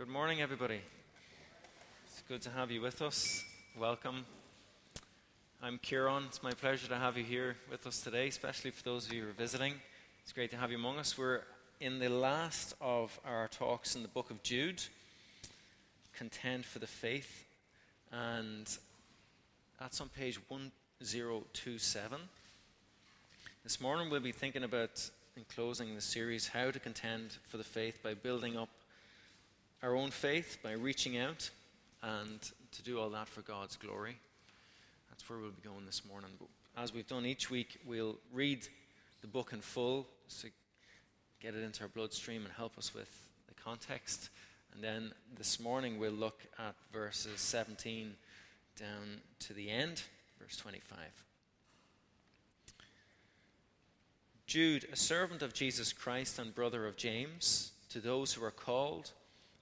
Good morning, everybody. It's good to have you with us. Welcome. I'm Kieron. It's my pleasure to have you here with us today, especially for those of you who are visiting. It's great to have you among us. We're in the last of our talks in the book of Jude, Contend for the Faith, and that's on page 1027. This morning we'll be thinking about, in closing the series, how to contend for the faith by building up our own faith by reaching out and to do all that for God's glory. That's where we'll be going this morning. But as we've done each week, we'll read the book in full to get it into our bloodstream and help us with the context. And then this morning, we'll look at verses 17 down to the end, verse 25. Jude, a servant of Jesus Christ and brother of James, to those who are called,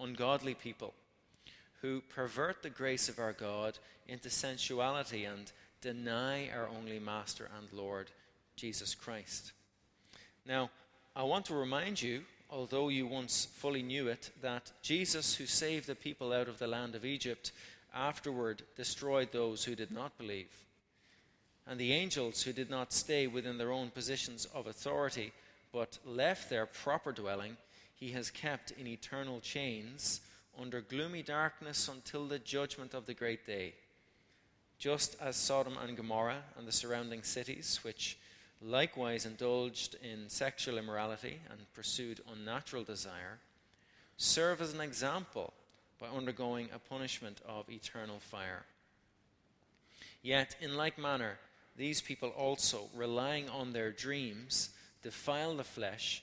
ungodly people who pervert the grace of our God into sensuality and deny our only Master and Lord, Jesus Christ. Now, I want to remind you, although you once fully knew it, that Jesus, who saved the people out of the land of Egypt, afterward destroyed those who did not believe. And the angels who did not stay within their own positions of authority, but left their proper dwelling, he has kept in eternal chains under gloomy darkness until the judgment of the great day. Just as Sodom and Gomorrah and the surrounding cities, which likewise indulged in sexual immorality and pursued unnatural desire, serve as an example by undergoing a punishment of eternal fire. Yet, in like manner, these people also, relying on their dreams, defile the flesh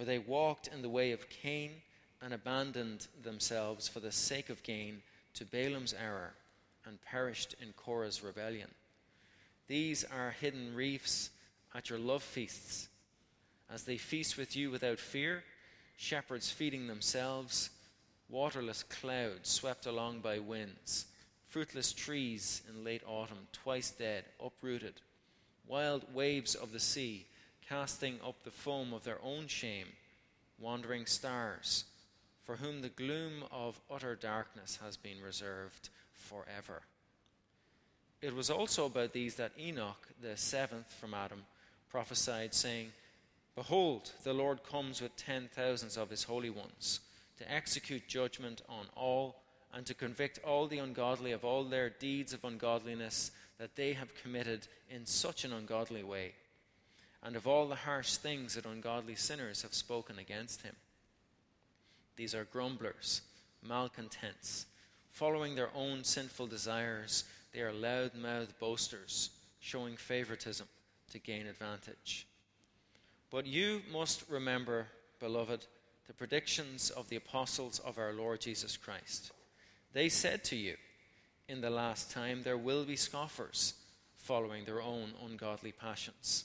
For they walked in the way of Cain and abandoned themselves for the sake of gain to Balaam's error and perished in Korah's rebellion. These are hidden reefs at your love feasts, as they feast with you without fear, shepherds feeding themselves, waterless clouds swept along by winds, fruitless trees in late autumn, twice dead, uprooted, wild waves of the sea casting up the foam of their own shame, wandering stars, for whom the gloom of utter darkness has been reserved forever. It was also about these that Enoch, the seventh from Adam, prophesied, saying, Behold, the Lord comes with ten thousands of his holy ones to execute judgment on all and to convict all the ungodly of all their deeds of ungodliness that they have committed in such an ungodly way and of all the harsh things that ungodly sinners have spoken against him. These are grumblers, malcontents, following their own sinful desires. They are loud mouthed boasters, showing favoritism to gain advantage. But you must remember, beloved, the predictions of the apostles of our Lord Jesus Christ. They said to you, In the last time there will be scoffers, following their own ungodly passions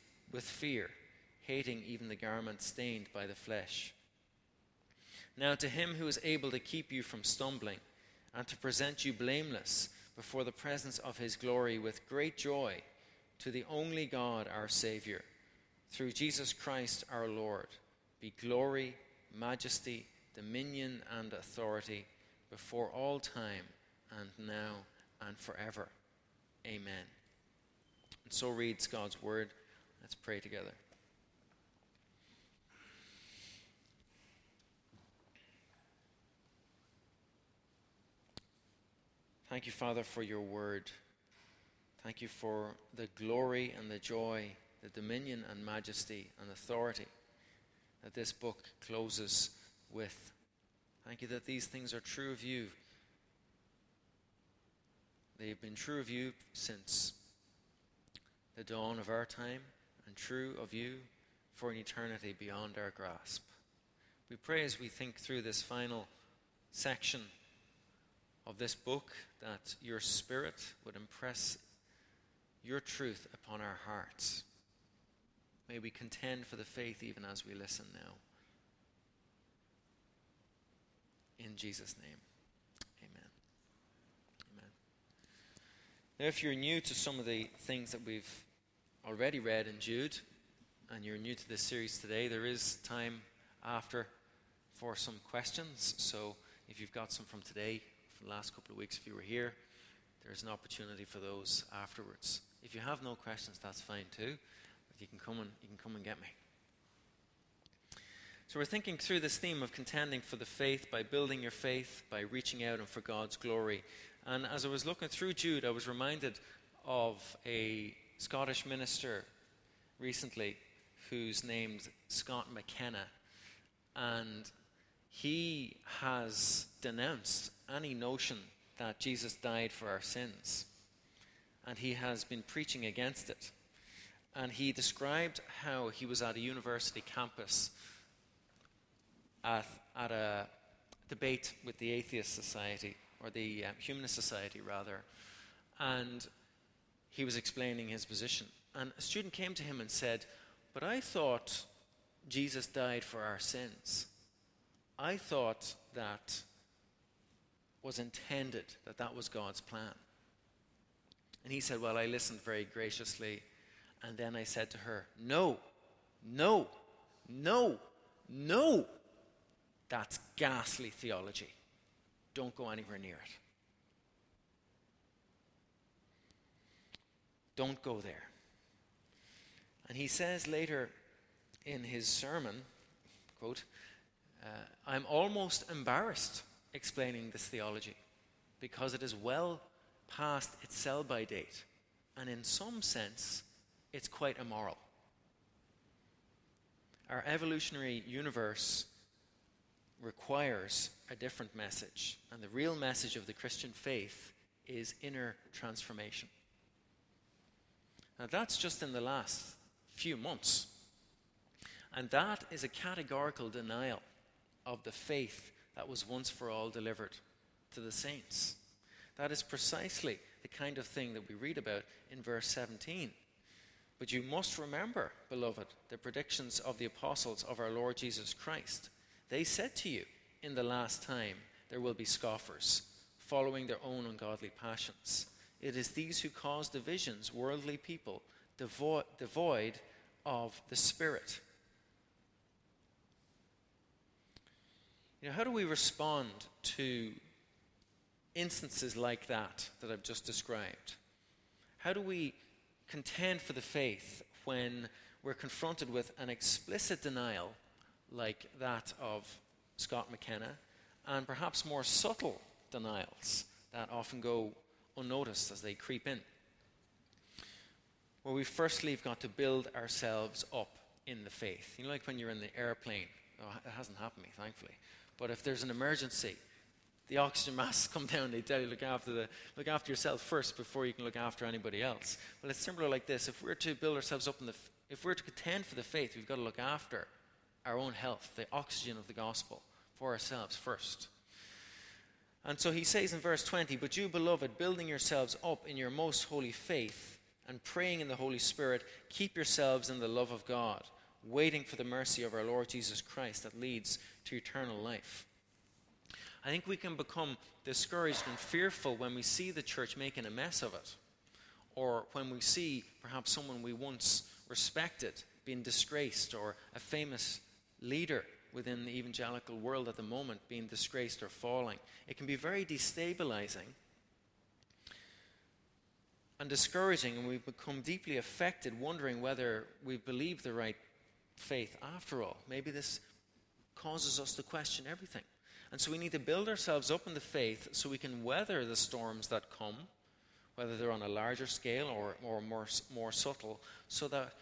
with fear, hating even the garment stained by the flesh. Now, to him who is able to keep you from stumbling and to present you blameless before the presence of his glory with great joy to the only God, our Saviour. Through Jesus Christ our Lord, be glory, majesty, dominion, and authority before all time and now and forever. Amen. And so reads God's word. Let's pray together. Thank you, Father, for your word. Thank you for the glory and the joy, the dominion and majesty and authority that this book closes with. Thank you that these things are true of you. They have been true of you since the dawn of our time and true of you for an eternity beyond our grasp. We pray as we think through this final section of this book that your Spirit would impress your truth upon our hearts. May we contend for the faith even as we listen now. In Jesus' name, amen. Amen. Now, if you're new to some of the things that we've already read in Jude, and you're new to this series today, there is time after for some questions. So if you've got some from today, from the last couple of weeks, if you were here, there's an opportunity for those afterwards. If you have no questions, that's fine too. But you can come and you can come and get me. So we're thinking through this theme of contending for the faith by building your faith, by reaching out and for God's glory. And as I was looking through Jude, I was reminded of a Scottish minister recently who's named Scott McKenna. And he has denounced any notion that Jesus died for our sins. And he has been preaching against it. And he described how he was at a university campus at, at a debate with the Atheist Society, or the um, Humanist Society, rather. And he was explaining his position. And a student came to him and said, But I thought Jesus died for our sins. I thought that was intended, that that was God's plan. And he said, Well, I listened very graciously. And then I said to her, No, no, no, no. That's ghastly theology. Don't go anywhere near it. Don't go there. And he says later in his sermon, quote, uh, I'm almost embarrassed explaining this theology because it is well past its sell by date, and in some sense, it's quite immoral. Our evolutionary universe requires a different message, and the real message of the Christian faith is inner transformation. Now, that's just in the last few months. And that is a categorical denial of the faith that was once for all delivered to the saints. That is precisely the kind of thing that we read about in verse 17. But you must remember, beloved, the predictions of the apostles of our Lord Jesus Christ. They said to you, In the last time there will be scoffers, following their own ungodly passions. It is these who cause divisions, worldly people, devoid, devoid of the Spirit. You know, how do we respond to instances like that that I've just described? How do we contend for the faith when we're confronted with an explicit denial like that of Scott McKenna and perhaps more subtle denials that often go unnoticed as they creep in? Well, we firstly have got to build ourselves up in the faith. You know, like when you're in the airplane. Oh, it hasn't happened to me, thankfully. But if there's an emergency, the oxygen masks come down. They tell you look after the look after yourself first before you can look after anybody else. Well, it's similar like this. If we're to build ourselves up in the, if we're to contend for the faith, we've got to look after our own health, the oxygen of the gospel, for ourselves first. And so he says in verse 20, But you, beloved, building yourselves up in your most holy faith and praying in the Holy Spirit, keep yourselves in the love of God waiting for the mercy of our Lord Jesus Christ that leads to eternal life. I think we can become discouraged and fearful when we see the church making a mess of it, or when we see perhaps someone we once respected being disgraced, or a famous leader within the evangelical world at the moment being disgraced or falling. It can be very destabilizing and discouraging, and we become deeply affected, wondering whether we believe the right faith after all. Maybe this causes us to question everything. And so we need to build ourselves up in the faith so we can weather the storms that come, whether they're on a larger scale or, or more, more subtle, so that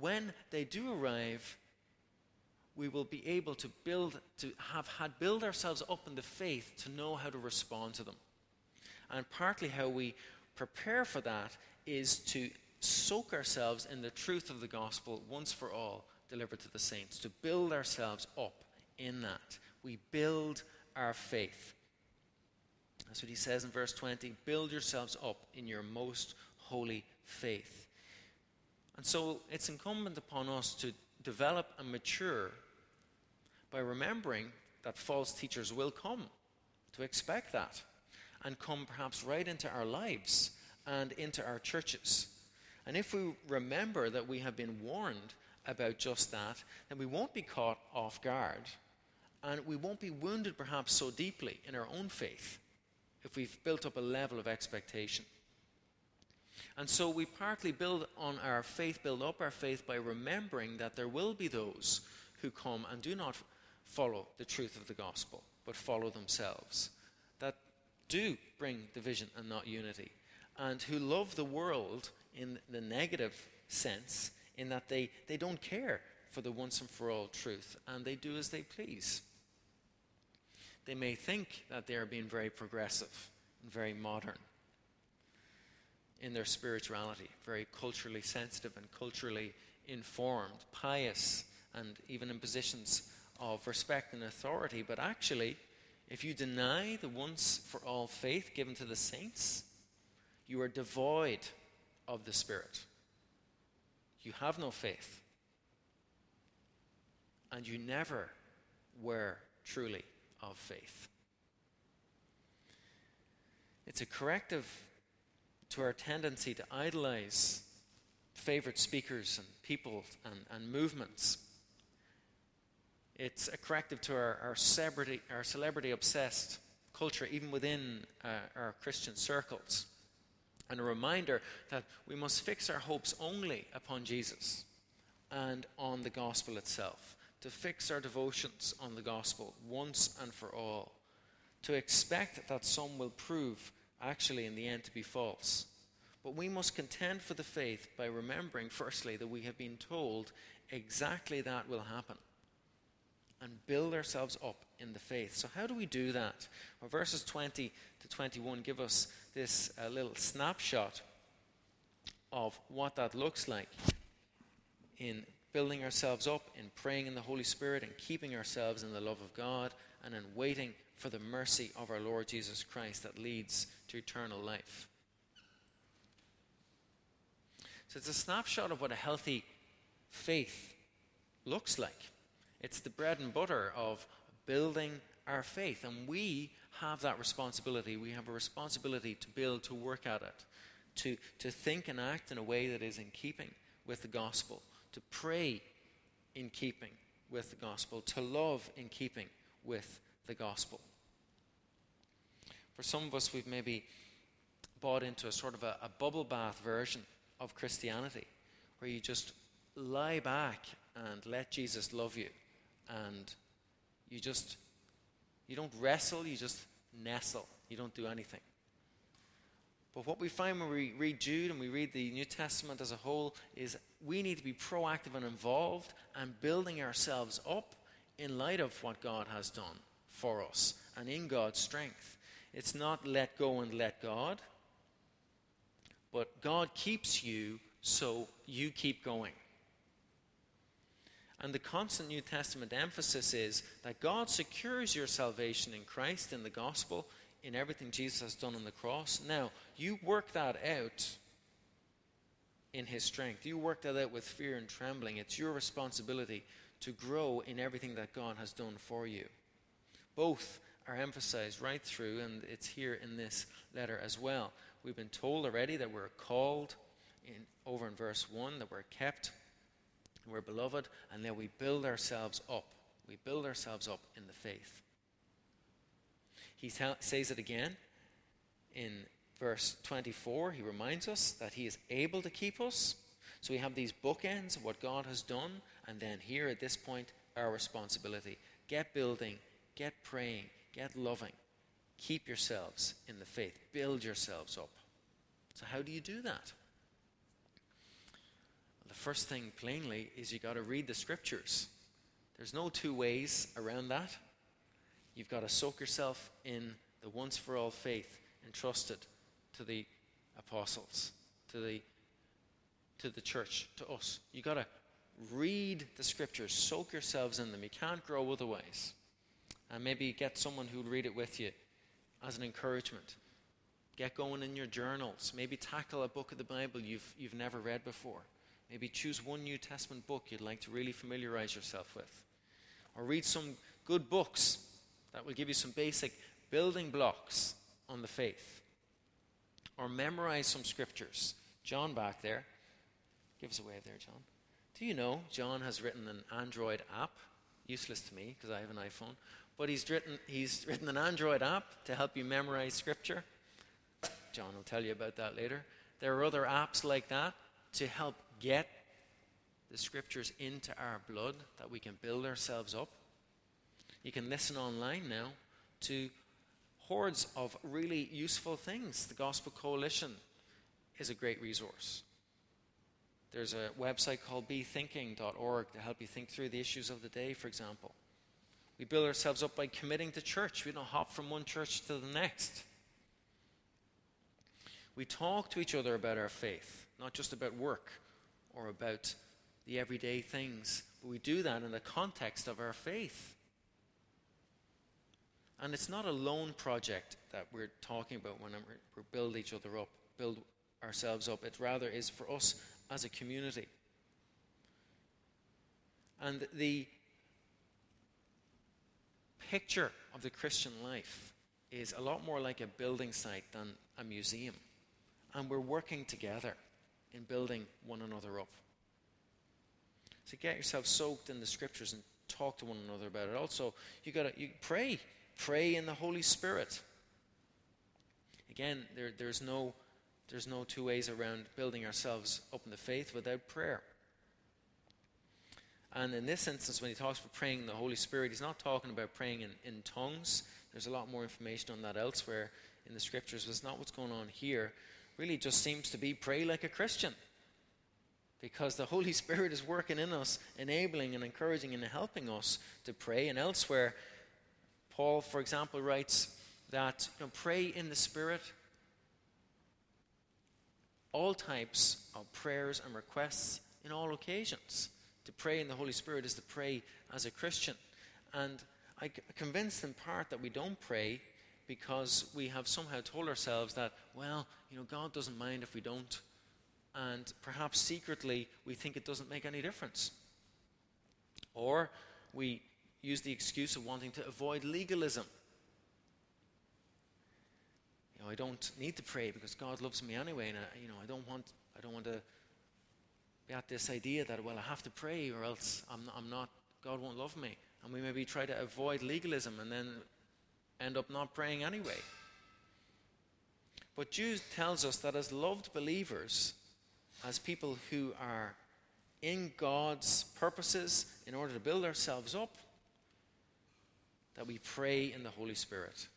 when they do arrive, we will be able to build, to have had build ourselves up in the faith to know how to respond to them. And partly how we prepare for that is to soak ourselves in the truth of the gospel once for all delivered to the saints, to build ourselves up in that. We build our faith. That's what he says in verse 20 build yourselves up in your most holy faith. And so it's incumbent upon us to develop and mature by remembering that false teachers will come, to expect that, and come perhaps right into our lives and into our churches. And if we remember that we have been warned about just that, then we won't be caught off guard and we won't be wounded perhaps so deeply in our own faith if we've built up a level of expectation. And so we partly build on our faith, build up our faith by remembering that there will be those who come and do not follow the truth of the gospel, but follow themselves, that do bring division and not unity, and who love the world in the negative sense, in that they, they don't care for the once and for all truth, and they do as they please. They may think that they are being very progressive and very modern in their spirituality, very culturally sensitive and culturally informed, pious, and even in positions of respect and authority. But actually, if you deny the once for all faith given to the saints, you are devoid of the Spirit. You have no faith. And you never were truly of faith. It's a corrective to our tendency to idolize favorite speakers and people and, and movements. It's a corrective to our, our celebrity, our celebrity obsessed culture, even within uh, our Christian circles. And a reminder that we must fix our hopes only upon Jesus and on the gospel itself to fix our devotions on the gospel once and for all, to expect that some will prove actually in the end to be false. But we must contend for the faith by remembering, firstly, that we have been told exactly that will happen and build ourselves up in the faith. So, how do we do that? Well, verses 20 to 21 give us this uh, little snapshot of what that looks like in building ourselves up in praying in the Holy Spirit and keeping ourselves in the love of God and in waiting for the mercy of our Lord Jesus Christ that leads to eternal life. So it's a snapshot of what a healthy faith looks like. It's the bread and butter of building our faith. And we have that responsibility. We have a responsibility to build, to work at it, to, to think and act in a way that is in keeping with the gospel to pray in keeping with the gospel, to love in keeping with the gospel. For some of us, we've maybe bought into a sort of a, a bubble bath version of Christianity, where you just lie back and let Jesus love you, and you just you don't wrestle, you just nestle. You don't do anything. But what we find when we read Jude and we read the New Testament as a whole is we need to be proactive and involved and building ourselves up in light of what God has done for us and in God's strength. It's not let go and let God, but God keeps you so you keep going. And the constant New Testament emphasis is that God secures your salvation in Christ, in the gospel, in everything Jesus has done on the cross. Now, you work that out in His strength. You work that out with fear and trembling. It's your responsibility to grow in everything that God has done for you, both are emphasized right through, and it's here in this letter as well. We've been told already that we're called in, over in verse 1, that we're kept, we're beloved, and then we build ourselves up. We build ourselves up in the faith. He says it again in verse 24. He reminds us that He is able to keep us. So we have these bookends of what God has done, and then here at this point, our responsibility. Get building, get praying, get loving. Keep yourselves in the faith, build yourselves up. So, how do you do that? The first thing, plainly, is you got to read the scriptures. There's no two ways around that. You've got to soak yourself in the once for all faith entrusted to the apostles, to the to the church, to us. You've got to read the scriptures, soak yourselves in them. You can't grow otherwise. And maybe get someone who'll read it with you as an encouragement. Get going in your journals. Maybe tackle a book of the Bible you've, you've never read before. Maybe choose one New Testament book you'd like to really familiarize yourself with. Or read some good books that will give you some basic building blocks on the faith. Or memorize some scriptures. John back there. Give us a wave there, John. Do you know John has written an Android app? Useless to me because I have an iPhone. But he's written, he's written an Android app to help you memorize scripture. John will tell you about that later. There are other apps like that to help get the scriptures into our blood that we can build ourselves up. You can listen online now to hordes of really useful things. The Gospel Coalition is a great resource. There's a website called bethinking.org to help you think through the issues of the day, for example. We build ourselves up by committing to church. We don't hop from one church to the next. We talk to each other about our faith, not just about work or about the everyday things, but we do that in the context of our faith. And it's not a lone project that we're talking about when we build each other up, build ourselves up. It rather is for us as a community. And the picture of the Christian life is a lot more like a building site than a museum. And we're working together in building one another up. So get yourself soaked in the scriptures and talk to one another about it. Also, you gotta you pray. Pray in the Holy Spirit. Again, there, there's no there's no two ways around building ourselves up in the faith without prayer. And in this instance, when he talks about praying in the Holy Spirit, he's not talking about praying in, in tongues. There's a lot more information on that elsewhere in the scriptures, but it's not what's going on here. Really, just seems to be pray like a Christian. Because the Holy Spirit is working in us, enabling and encouraging and helping us to pray. And elsewhere, Paul, for example, writes that you know, pray in the Spirit all types of prayers and requests in all occasions. To pray in the Holy Spirit is to pray as a Christian. And I'm convinced in part that we don't pray because we have somehow told ourselves that, well, you know, God doesn't mind if we don't. And perhaps secretly we think it doesn't make any difference. Or we use the excuse of wanting to avoid legalism You know, I don't need to pray because God loves me anyway, and I, you know, I don't want, I don't want to be at this idea that well, I have to pray or else I'm, I'm not, God won't love me, and we maybe try to avoid legalism and then end up not praying anyway. But Jude tells us that as loved believers, as people who are in God's purposes in order to build ourselves up, that we pray in the Holy Spirit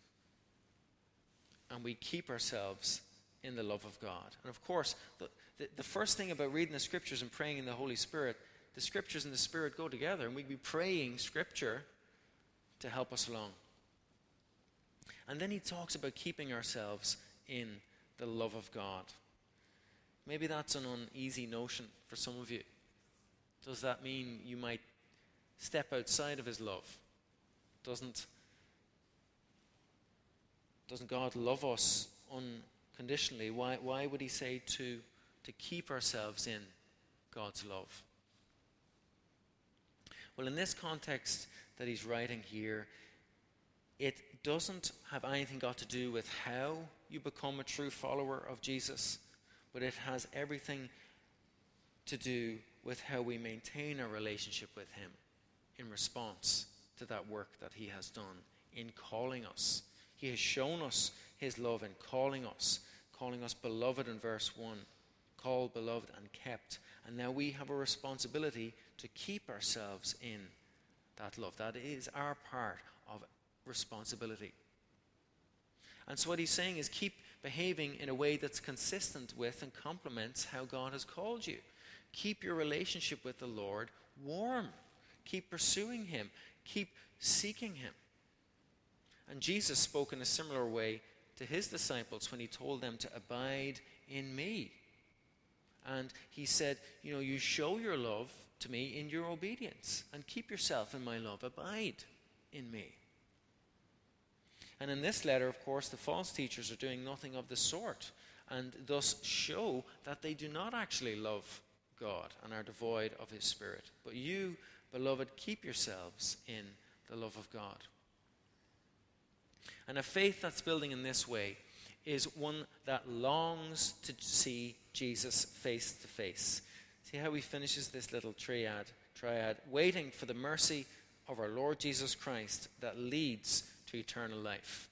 and we keep ourselves in the love of God. And of course, the, the, the, first thing about reading the scriptures and praying in the Holy Spirit, the scriptures and the Spirit go together, and we'd be praying scripture to help us along. And then he talks about keeping ourselves in the love of God. Maybe that's an uneasy notion for some of you. Does that mean you might step outside of his love? Doesn't doesn't God love us unconditionally? Why, why would He say to, to keep ourselves in God's love? Well, in this context that He's writing here, it doesn't have anything got to do with how you become a true follower of Jesus, but it has everything to do with how we maintain our relationship with Him in response to that work that He has done in calling us. He has shown us His love in calling us, calling us beloved in verse 1, called, beloved, and kept. And now we have a responsibility to keep ourselves in that love. That is our part of responsibility. And so, what he's saying is keep behaving in a way that's consistent with and complements how God has called you. Keep your relationship with the Lord warm. Keep pursuing Him. Keep seeking Him. And Jesus spoke in a similar way to His disciples when He told them to abide in me. And He said, You know, you show your love to me in your obedience and keep yourself in my love. Abide in me. And in this letter, of course, the false teachers are doing nothing of the sort and thus show that they do not actually love God and are devoid of His Spirit. But you, beloved, keep yourselves in the love of God. And a faith that's building in this way is one that longs to see Jesus face to face. See how he finishes this little triad, triad, waiting for the mercy of our Lord Jesus Christ that leads to eternal life.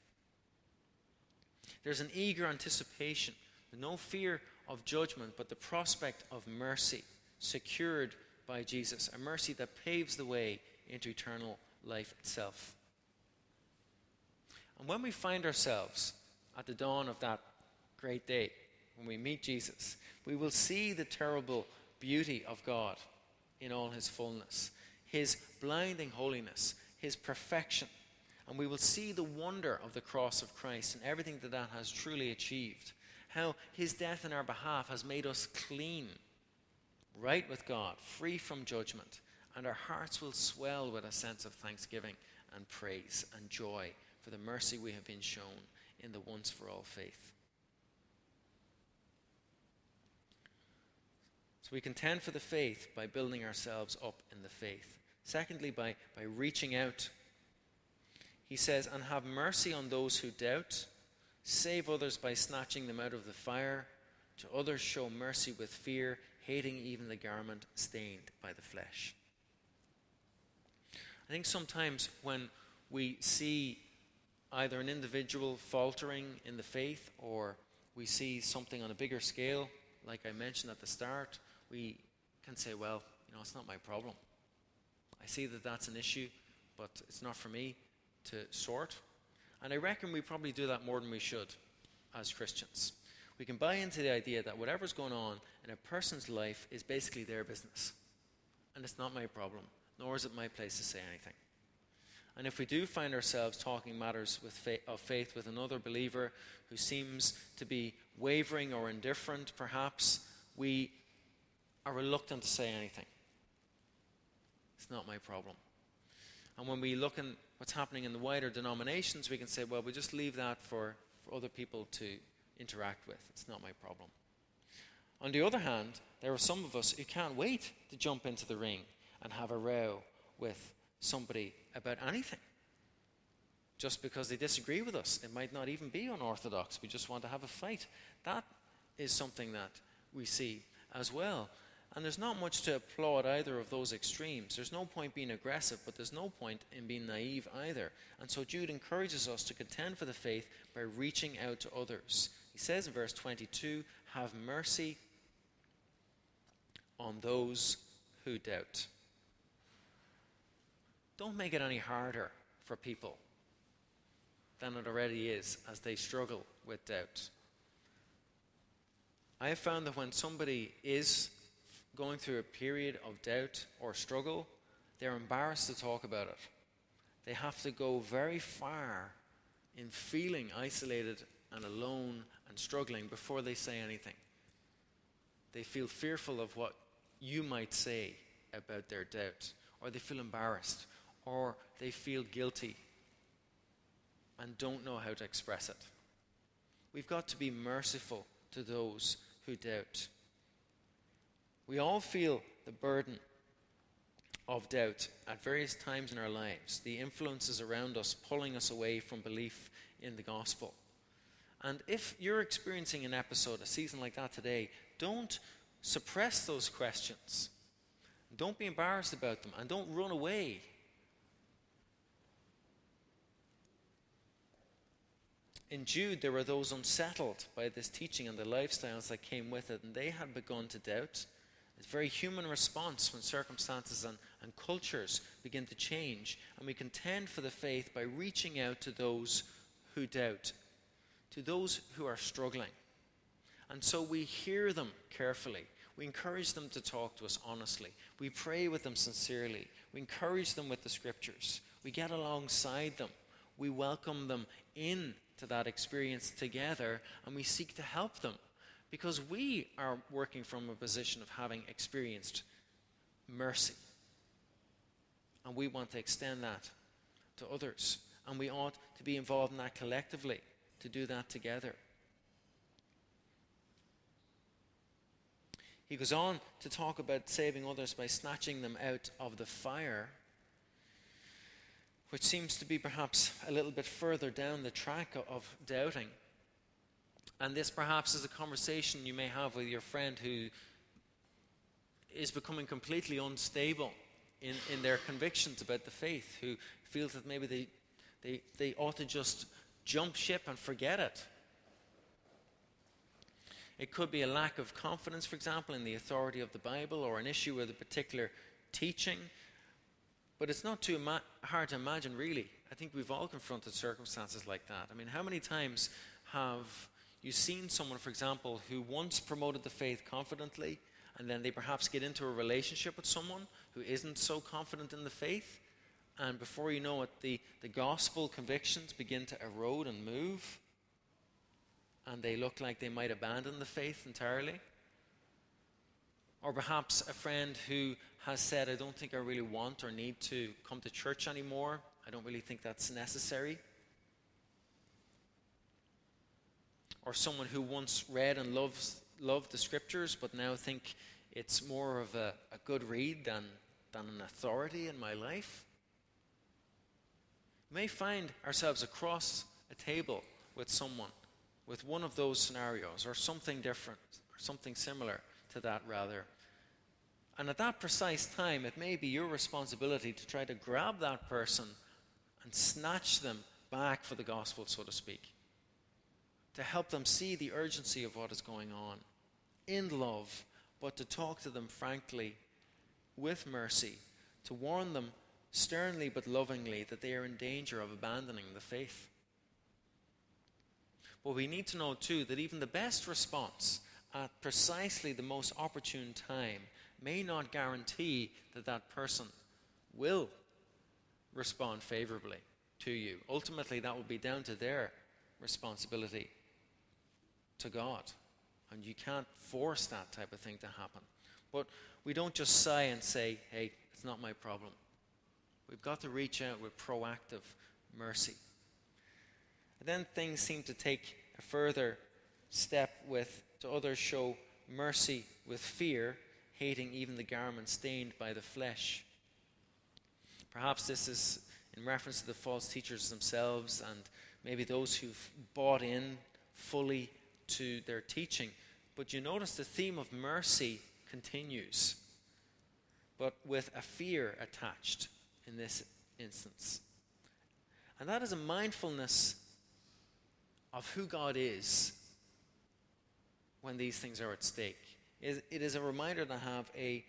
There's an eager anticipation, no fear of judgment, but the prospect of mercy secured by Jesus, a mercy that paves the way into eternal life itself. And when we find ourselves at the dawn of that great day, when we meet Jesus, we will see the terrible beauty of God in all his fullness, his blinding holiness, his perfection. And we will see the wonder of the cross of Christ and everything that that has truly achieved. How his death in our behalf has made us clean, right with God, free from judgment. And our hearts will swell with a sense of thanksgiving and praise and joy for the mercy we have been shown in the once for all faith. So we contend for the faith by building ourselves up in the faith. Secondly, by, by reaching out. He says, And have mercy on those who doubt. Save others by snatching them out of the fire. To others, show mercy with fear, hating even the garment stained by the flesh. I think sometimes when we see either an individual faltering in the faith or we see something on a bigger scale, like I mentioned at the start, we can say, well, you know, it's not my problem. I see that that's an issue, but it's not for me to sort. And I reckon we probably do that more than we should as Christians. We can buy into the idea that whatever's going on in a person's life is basically their business. And it's not my problem, nor is it my place to say anything. And if we do find ourselves talking matters faith, of faith with another believer who seems to be wavering or indifferent, perhaps, we are reluctant to say anything. It's not my problem. And when we look at what's happening in the wider denominations, we can say, well, we just leave that for, for other people to interact with. It's not my problem. On the other hand, there are some of us who can't wait to jump into the ring and have a row with somebody about anything. Just because they disagree with us. It might not even be unorthodox. We just want to have a fight. That is something that we see as well. And there's not much to applaud either of those extremes. There's no point being aggressive, but there's no point in being naive either. And so Jude encourages us to contend for the faith by reaching out to others. He says in verse 22 Have mercy on those who doubt. Don't make it any harder for people than it already is as they struggle with doubt. I have found that when somebody is going through a period of doubt or struggle, they're embarrassed to talk about it. They have to go very far in feeling isolated and alone and struggling before they say anything. They feel fearful of what you might say about their doubt, or they feel embarrassed, or they feel guilty and don't know how to express it. We've got to be merciful to those who doubt. We all feel the burden of doubt at various times in our lives, the influences around us pulling us away from belief in the gospel. And if you're experiencing an episode, a season like that today, don't suppress those questions. Don't be embarrassed about them and don't run away. In Jude, there were those unsettled by this teaching and the lifestyles that came with it, and they had begun to doubt. It's a very human response when circumstances and, and cultures begin to change, and we contend for the faith by reaching out to those who doubt, to those who are struggling. And so we hear them carefully. We encourage them to talk to us honestly. We pray with them sincerely. We encourage them with the scriptures. We get alongside them. We welcome them in to that experience together and we seek to help them because we are working from a position of having experienced mercy. And we want to extend that to others. And we ought to be involved in that collectively, to do that together. He goes on to talk about saving others by snatching them out of the fire, which seems to be perhaps a little bit further down the track of doubting. And this perhaps is a conversation you may have with your friend who is becoming completely unstable in, in their convictions about the faith, who feels that maybe they, they, they ought to just jump ship and forget it. It could be a lack of confidence, for example, in the authority of the Bible or an issue with a particular teaching. But it's not too hard to imagine, really. I think we've all confronted circumstances like that. I mean, how many times have you seen someone, for example, who once promoted the faith confidently, and then they perhaps get into a relationship with someone who isn't so confident in the faith, and before you know it, the, the gospel convictions begin to erode and move? and they look like they might abandon the faith entirely. Or perhaps a friend who has said, I don't think I really want or need to come to church anymore. I don't really think that's necessary. Or someone who once read and loves, loved the scriptures, but now think it's more of a, a good read than, than an authority in my life. We may find ourselves across a table with someone with one of those scenarios or something different or something similar to that, rather. And at that precise time, it may be your responsibility to try to grab that person and snatch them back for the gospel, so to speak. To help them see the urgency of what is going on in love, but to talk to them frankly with mercy, to warn them sternly but lovingly that they are in danger of abandoning the faith. But we need to know, too, that even the best response at precisely the most opportune time may not guarantee that that person will respond favorably to you. Ultimately, that will be down to their responsibility to God. And you can't force that type of thing to happen. But we don't just sigh and say, hey, it's not my problem. We've got to reach out with proactive mercy. And then things seem to take a further step with to others show mercy with fear, hating even the garment stained by the flesh. Perhaps this is in reference to the false teachers themselves and maybe those who've bought in fully to their teaching. But you notice the theme of mercy continues, but with a fear attached in this instance. And that is a mindfulness of who God is when these things are at stake. It is a reminder to have a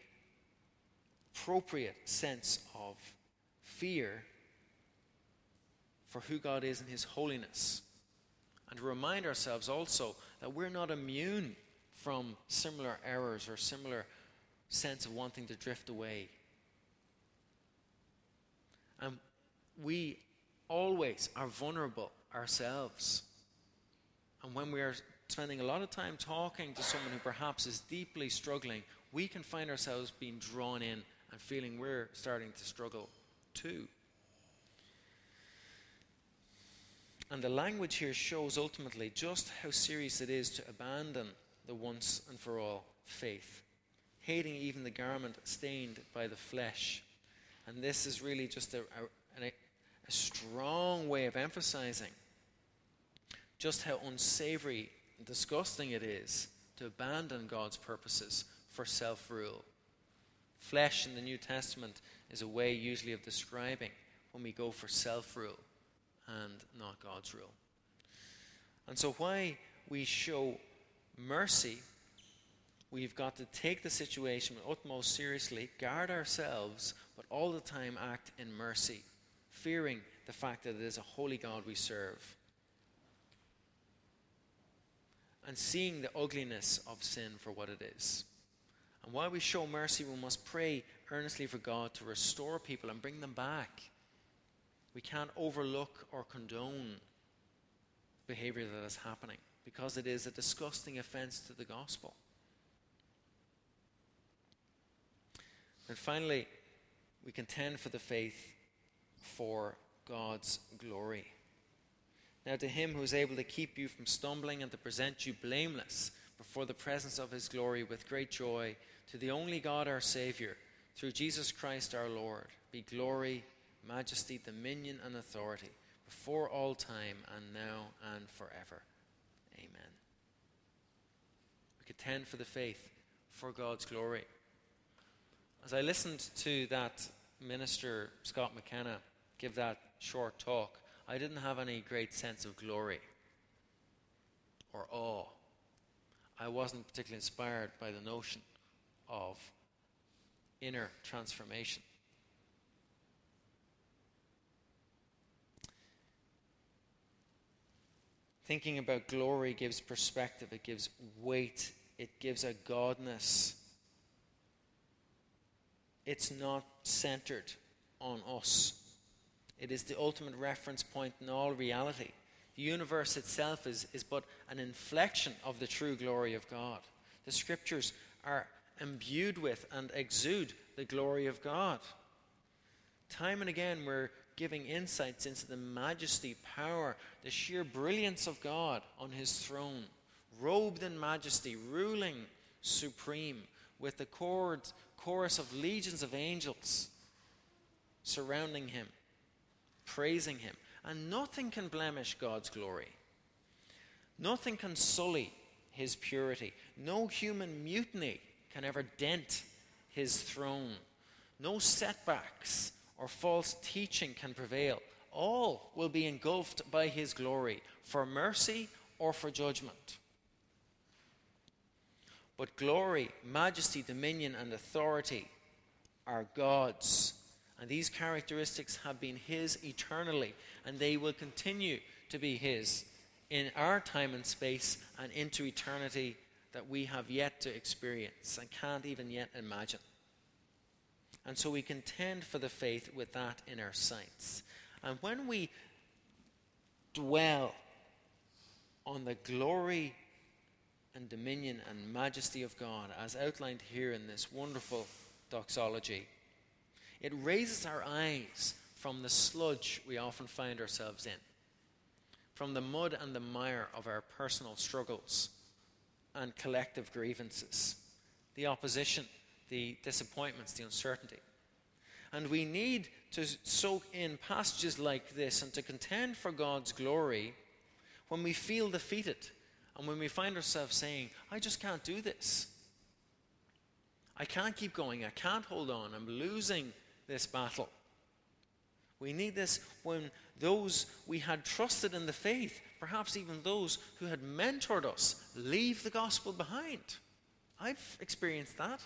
appropriate sense of fear for who God is and his holiness. And to remind ourselves also that we're not immune from similar errors or similar sense of wanting to drift away. And we always are vulnerable ourselves. And when we are spending a lot of time talking to someone who perhaps is deeply struggling, we can find ourselves being drawn in and feeling we're starting to struggle too. And the language here shows ultimately just how serious it is to abandon the once and for all faith, hating even the garment stained by the flesh. And this is really just a, a, a strong way of emphasizing just how unsavory and disgusting it is to abandon God's purposes for self rule. Flesh in the New Testament is a way usually of describing when we go for self rule and not God's rule. And so, why we show mercy, we've got to take the situation with utmost seriously, guard ourselves, but all the time act in mercy, fearing the fact that it is a holy God we serve. And seeing the ugliness of sin for what it is. And while we show mercy, we must pray earnestly for God to restore people and bring them back. We can't overlook or condone behavior that is happening because it is a disgusting offense to the gospel. And finally, we contend for the faith for God's glory. Now, to him who is able to keep you from stumbling and to present you blameless before the presence of his glory with great joy, to the only God our Saviour, through Jesus Christ our Lord, be glory, majesty, dominion, and authority before all time and now and forever. Amen. We contend for the faith for God's glory. As I listened to that minister, Scott McKenna, give that short talk, I didn't have any great sense of glory or awe. I wasn't particularly inspired by the notion of inner transformation. Thinking about glory gives perspective, it gives weight, it gives a godness. It's not centered on us, it is the ultimate reference point in all reality. The universe itself is, is but an inflection of the true glory of God. The scriptures are imbued with and exude the glory of God. Time and again, we're giving insights into the majesty, power, the sheer brilliance of God on his throne, robed in majesty, ruling supreme, with the chord, chorus of legions of angels surrounding him, praising him. And nothing can blemish God's glory. Nothing can sully his purity. No human mutiny can ever dent his throne. No setbacks or false teaching can prevail. All will be engulfed by his glory, for mercy or for judgment. But glory, majesty, dominion, and authority are God's. And these characteristics have been His eternally, and they will continue to be His in our time and space and into eternity that we have yet to experience and can't even yet imagine. And so we contend for the faith with that in our sights. And when we dwell on the glory and dominion and majesty of God, as outlined here in this wonderful doxology, it raises our eyes from the sludge we often find ourselves in, from the mud and the mire of our personal struggles and collective grievances, the opposition the disappointments, the uncertainty. And we need to soak in passages like this and to contend for God's glory when we feel defeated and when we find ourselves saying, I just can't do this. I can't keep going. I can't hold on. I'm losing this battle. We need this when those we had trusted in the faith, perhaps even those who had mentored us, leave the gospel behind. I've experienced that.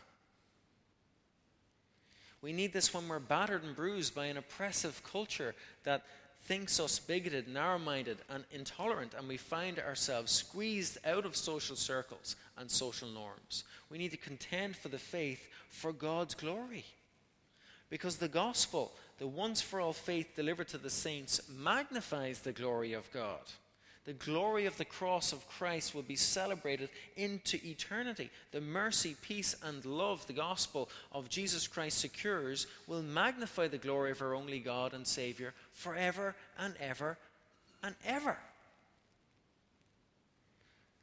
We need this when we're battered and bruised by an oppressive culture that thinks us bigoted, narrow minded, and intolerant, and we find ourselves squeezed out of social circles and social norms. We need to contend for the faith for God's glory. Because the gospel, the once for all faith delivered to the saints, magnifies the glory of God the glory of the cross of Christ will be celebrated into eternity. The mercy, peace, and love the gospel of Jesus Christ secures will magnify the glory of our only God and Savior forever and ever and ever.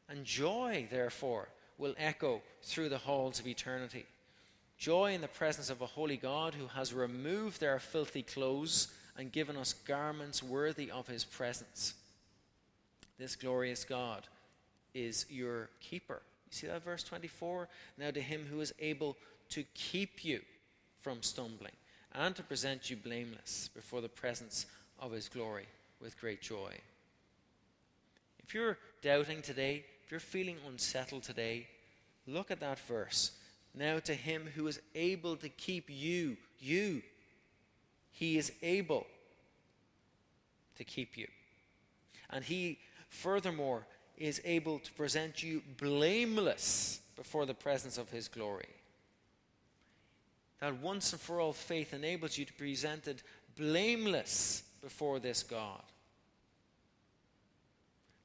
And joy, therefore, will echo through the halls of eternity. Joy in the presence of a holy God who has removed their filthy clothes and given us garments worthy of his presence. This glorious God is your keeper. You see that verse 24? Now to him who is able to keep you from stumbling and to present you blameless before the presence of his glory with great joy. If you're doubting today, if you're feeling unsettled today, look at that verse. Now to him who is able to keep you, you, he is able to keep you. And he, furthermore, is able to present you blameless before the presence of his glory. That once and for all faith enables you to be presented blameless before this God.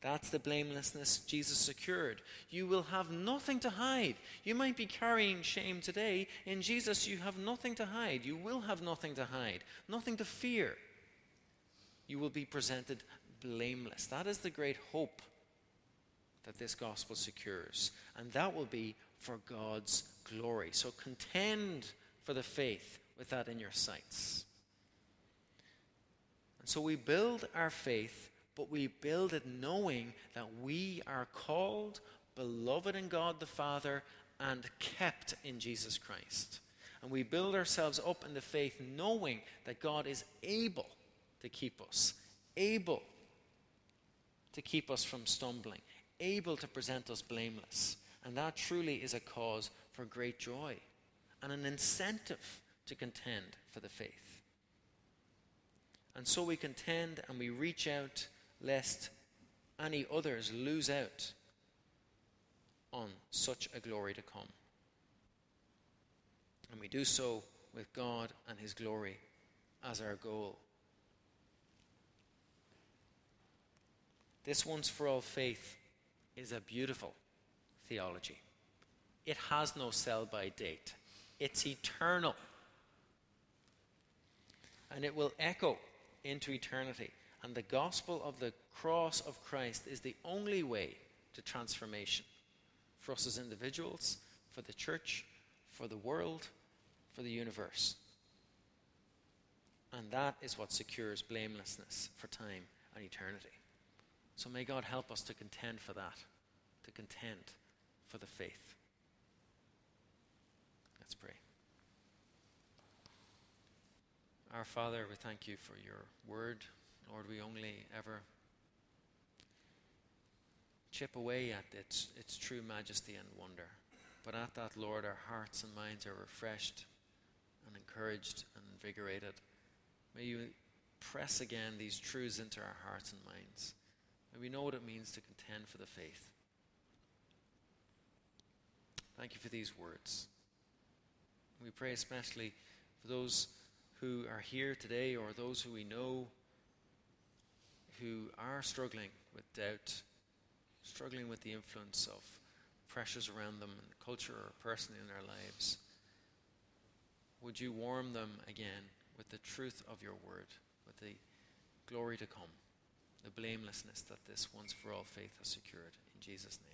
That's the blamelessness Jesus secured. You will have nothing to hide. You might be carrying shame today. In Jesus, you have nothing to hide. You will have nothing to hide, nothing to fear. You will be presented blameless. That is the great hope that this gospel secures. And that will be for God's glory. So contend for the faith with that in your sights. And so we build our faith but we build it knowing that we are called, beloved in God the Father, and kept in Jesus Christ. And we build ourselves up in the faith knowing that God is able to keep us, able to keep us from stumbling, able to present us blameless. And that truly is a cause for great joy and an incentive to contend for the faith. And so we contend and we reach out lest any others lose out on such a glory to come. And we do so with God and His glory as our goal. This once for all faith is a beautiful theology. It has no sell by date, it's eternal. And it will echo into eternity. And the gospel of the cross of Christ is the only way to transformation for us as individuals, for the church, for the world, for the universe. And that is what secures blamelessness for time and eternity. So may God help us to contend for that, to contend for the faith. Let's pray. Our Father, we thank you for your word. Lord, we only ever chip away at its, its true majesty and wonder. But at that, Lord, our hearts and minds are refreshed and encouraged and invigorated. May you press again these truths into our hearts and minds. May we know what it means to contend for the faith. Thank you for these words. We pray especially for those who are here today or those who we know who are struggling with doubt, struggling with the influence of pressures around them and culture or personally in their lives, would you warm them again with the truth of your word, with the glory to come, the blamelessness that this once for all faith has secured? In Jesus' name.